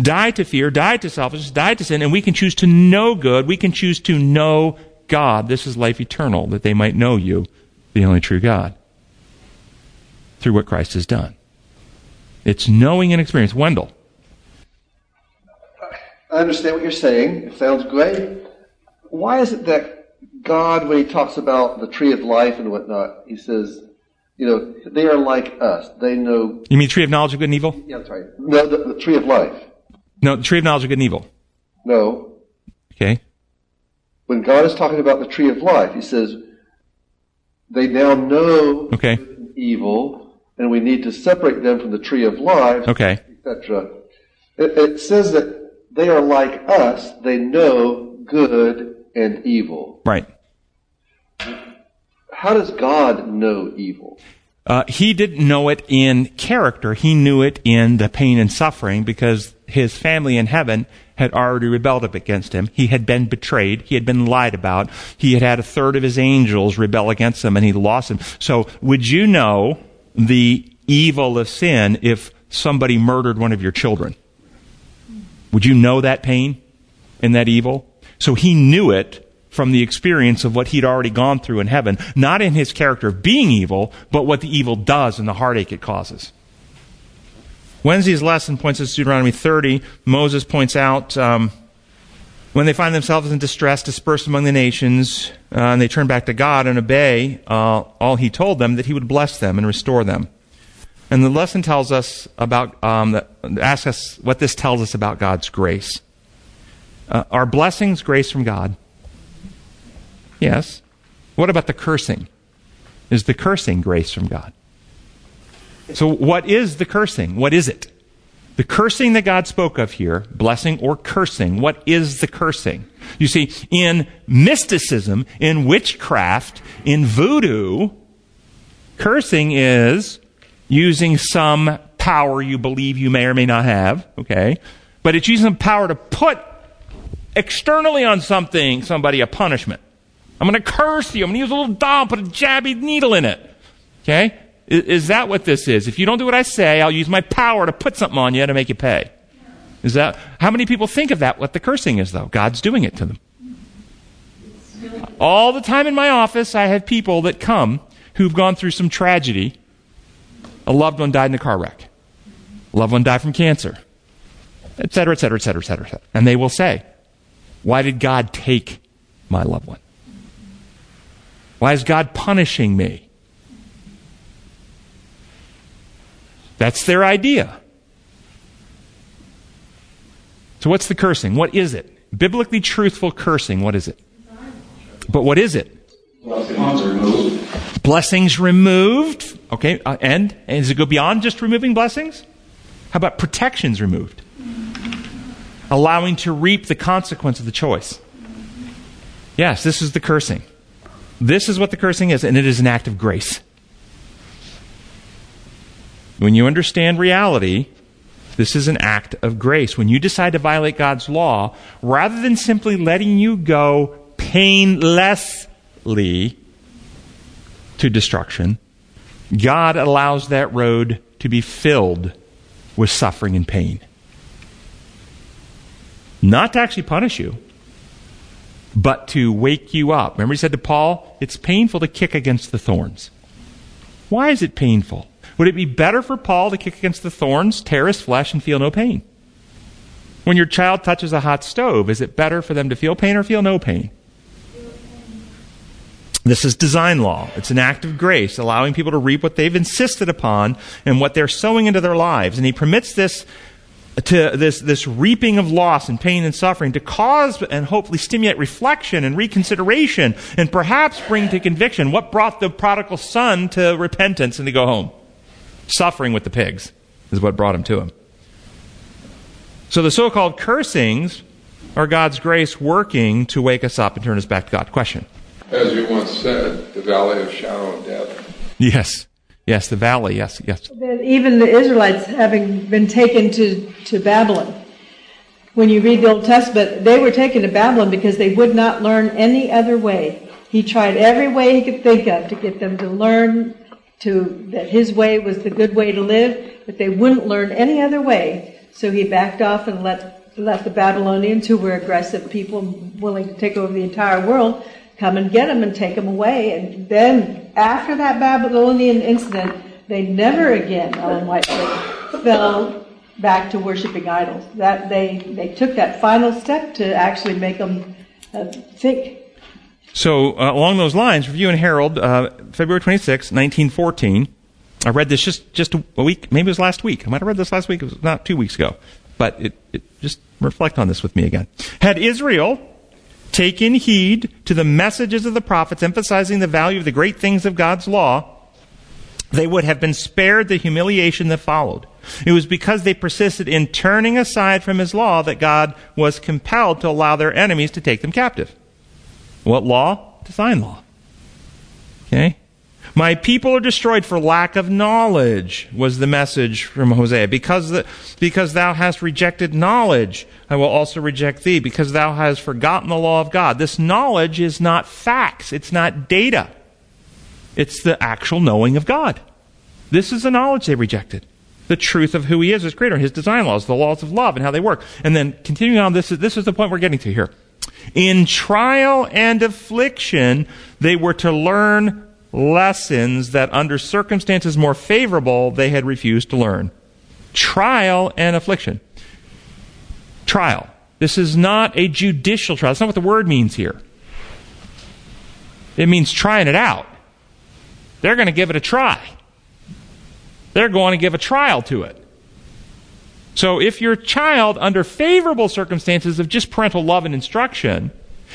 die to fear, die to selfishness, die to sin, and we can choose to know good. We can choose to know God. This is life eternal, that they might know you, the only true God, through what Christ has done. It's knowing and experience. Wendell. I understand what you're saying. It sounds great. Why is it that God, when He talks about the tree of life and whatnot, He says, you know, they are like us. They know. You mean tree of knowledge of good and evil? Yeah, that's right. No, the, the tree of life. No, the tree of knowledge of good and evil. No. Okay. When God is talking about the tree of life, He says, they now know okay. evil, and we need to separate them from the tree of life, okay. etc. It, it says that they are like us. They know good and evil. Right. How does God know evil? Uh, he didn't know it in character. He knew it in the pain and suffering because his family in heaven had already rebelled up against him. He had been betrayed. He had been lied about. He had had a third of his angels rebel against him and he lost him. So would you know the evil of sin if somebody murdered one of your children? Would you know that pain and that evil? So he knew it from the experience of what he'd already gone through in heaven, not in his character of being evil, but what the evil does and the heartache it causes. Wednesday's lesson points us to Deuteronomy 30. Moses points out um, when they find themselves in distress, dispersed among the nations, uh, and they turn back to God and obey uh, all He told them, that He would bless them and restore them. And the lesson tells us about, um, asks us what this tells us about God's grace. Uh, are blessings grace from God? Yes. What about the cursing? Is the cursing grace from God? So, what is the cursing? What is it? The cursing that God spoke of here, blessing or cursing, what is the cursing? You see, in mysticism, in witchcraft, in voodoo, cursing is using some power you believe you may or may not have, okay? But it's using power to put externally on something, somebody, a punishment. I'm going to curse you. I'm going to use a little doll, put a jabby needle in it. Okay? Is, is, that what this is? If you don't do what I say, I'll use my power to put something on you to make you pay. Is that, how many people think of that, what the cursing is, though? God's doing it to them. All the time in my office, I have people that come who've gone through some tragedy a loved one died in a car wreck. A loved one died from cancer. Et cetera, et cetera, et cetera, et cetera, et cetera. And they will say, Why did God take my loved one? Why is God punishing me? That's their idea. So, what's the cursing? What is it? Biblically truthful cursing, what is it? But what is it? Blessings removed. Okay, uh, and, and does it go beyond just removing blessings? How about protections removed? Allowing to reap the consequence of the choice. Yes, this is the cursing. This is what the cursing is, and it is an act of grace. When you understand reality, this is an act of grace. When you decide to violate God's law, rather than simply letting you go painlessly, to destruction, God allows that road to be filled with suffering and pain. Not to actually punish you, but to wake you up. Remember, he said to Paul, it's painful to kick against the thorns. Why is it painful? Would it be better for Paul to kick against the thorns, tear his flesh, and feel no pain? When your child touches a hot stove, is it better for them to feel pain or feel no pain? This is design law. It's an act of grace, allowing people to reap what they've insisted upon and what they're sowing into their lives. And he permits this to this, this reaping of loss and pain and suffering to cause and hopefully stimulate reflection and reconsideration and perhaps bring to conviction. What brought the prodigal son to repentance and to go home? Suffering with the pigs. is what brought him to him. So the so called cursings are God's grace working to wake us up and turn us back to God. Question. As you once said, the valley of shadow of death. Yes. Yes, the valley. Yes, yes. Even the Israelites, having been taken to, to Babylon, when you read the Old Testament, they were taken to Babylon because they would not learn any other way. He tried every way he could think of to get them to learn to that his way was the good way to live, but they wouldn't learn any other way. So he backed off and let let the Babylonians, who were aggressive people willing to take over the entire world, come and get them and take them away. And then after that Babylonian incident, they never again, Ellen White fell back to worshiping idols. That they they took that final step to actually make them uh, think. So uh, along those lines, Review and Herald, uh, February 26, 1914. I read this just, just a week, maybe it was last week. I might have read this last week. It was not two weeks ago. But it, it just reflect on this with me again. Had Israel taken heed to the messages of the prophets emphasizing the value of the great things of God's law, they would have been spared the humiliation that followed. It was because they persisted in turning aside from his law that God was compelled to allow their enemies to take them captive. What law? Design law. Okay? My people are destroyed for lack of knowledge, was the message from Hosea. Because, the, because thou hast rejected knowledge, I will also reject thee. Because thou hast forgotten the law of God. This knowledge is not facts, it's not data. It's the actual knowing of God. This is the knowledge they rejected. The truth of who He is as Creator, His design laws, the laws of love, and how they work. And then continuing on, this is, this is the point we're getting to here. In trial and affliction, they were to learn lessons that under circumstances more favorable they had refused to learn. Trial and affliction. Trial. This is not a judicial trial. That's not what the word means here. It means trying it out. They're going to give it a try. They're going to give a trial to it. So if your child, under favorable circumstances of just parental love and instruction,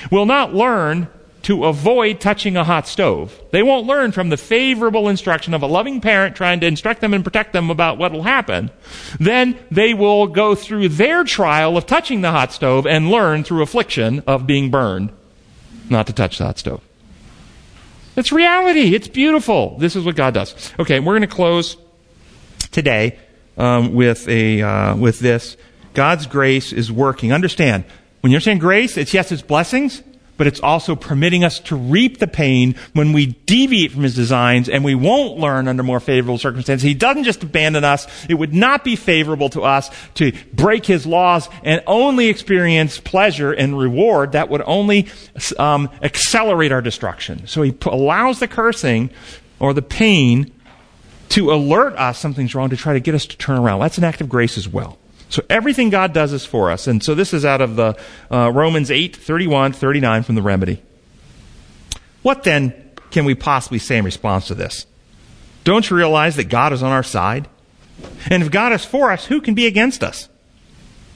will not learn to avoid touching a hot stove. They won't learn from the favorable instruction of a loving parent trying to instruct them and protect them about what will happen. Then they will go through their trial of touching the hot stove and learn through affliction of being burned not to touch the hot stove. It's reality. It's beautiful. This is what God does. Okay, we're going to close today um, with a uh, with this. God's grace is working. Understand when you're saying grace, it's yes, it's blessings, but it's also permitting us to reap the pain when we deviate from his designs and we won't learn under more favorable circumstances. He doesn't just abandon us. It would not be favorable to us to break his laws and only experience pleasure and reward. That would only um, accelerate our destruction. So he allows the cursing or the pain to alert us something's wrong to try to get us to turn around. That's an act of grace as well. So everything God does is for us. And so this is out of the uh, Romans 8, 31, 39 from the remedy. What then can we possibly say in response to this? Don't you realize that God is on our side? And if God is for us, who can be against us?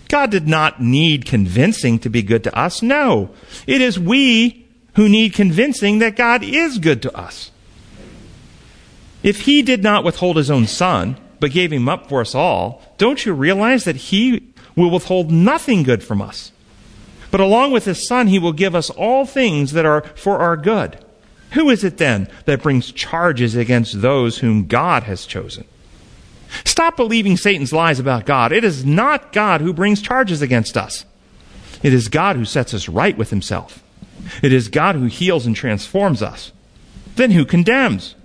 God did not need convincing to be good to us. No. It is we who need convincing that God is good to us. If he did not withhold his own son, but gave him up for us all, don't you realize that he will withhold nothing good from us? But along with his son, he will give us all things that are for our good. Who is it then that brings charges against those whom God has chosen? Stop believing Satan's lies about God. It is not God who brings charges against us. It is God who sets us right with himself. It is God who heals and transforms us. Then who condemns?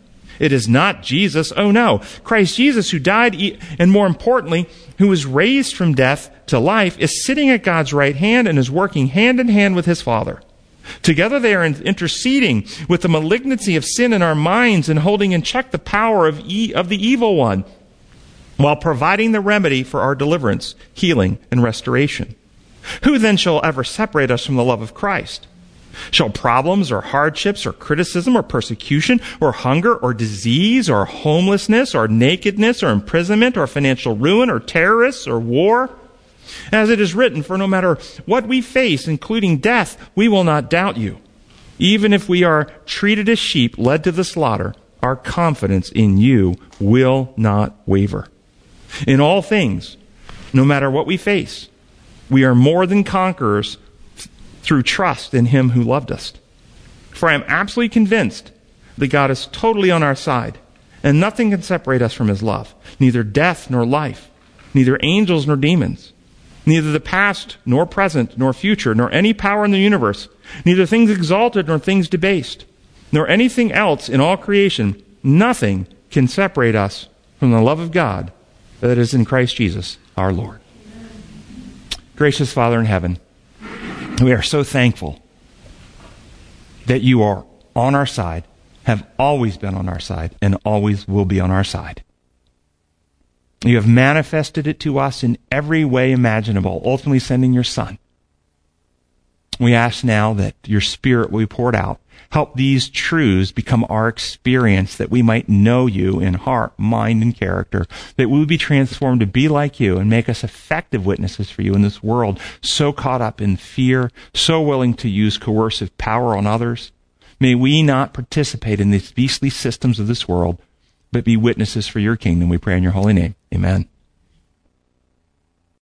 It is not Jesus. Oh no. Christ Jesus, who died, and more importantly, who was raised from death to life, is sitting at God's right hand and is working hand in hand with his Father. Together they are interceding with the malignancy of sin in our minds and holding in check the power of, e- of the evil one while providing the remedy for our deliverance, healing, and restoration. Who then shall ever separate us from the love of Christ? Shall problems or hardships or criticism or persecution or hunger or disease or homelessness or nakedness or imprisonment or financial ruin or terrorists or war? As it is written, for no matter what we face, including death, we will not doubt you. Even if we are treated as sheep led to the slaughter, our confidence in you will not waver. In all things, no matter what we face, we are more than conquerors through trust in Him who loved us. For I am absolutely convinced that God is totally on our side, and nothing can separate us from His love, neither death nor life, neither angels nor demons, neither the past nor present nor future, nor any power in the universe, neither things exalted nor things debased, nor anything else in all creation. Nothing can separate us from the love of God that is in Christ Jesus our Lord. Gracious Father in heaven, we are so thankful that you are on our side, have always been on our side, and always will be on our side. You have manifested it to us in every way imaginable, ultimately sending your Son. We ask now that your Spirit will be poured out. Help these truths become our experience that we might know you in heart, mind, and character, that we would be transformed to be like you and make us effective witnesses for you in this world so caught up in fear, so willing to use coercive power on others. May we not participate in these beastly systems of this world, but be witnesses for your kingdom. We pray in your holy name. Amen.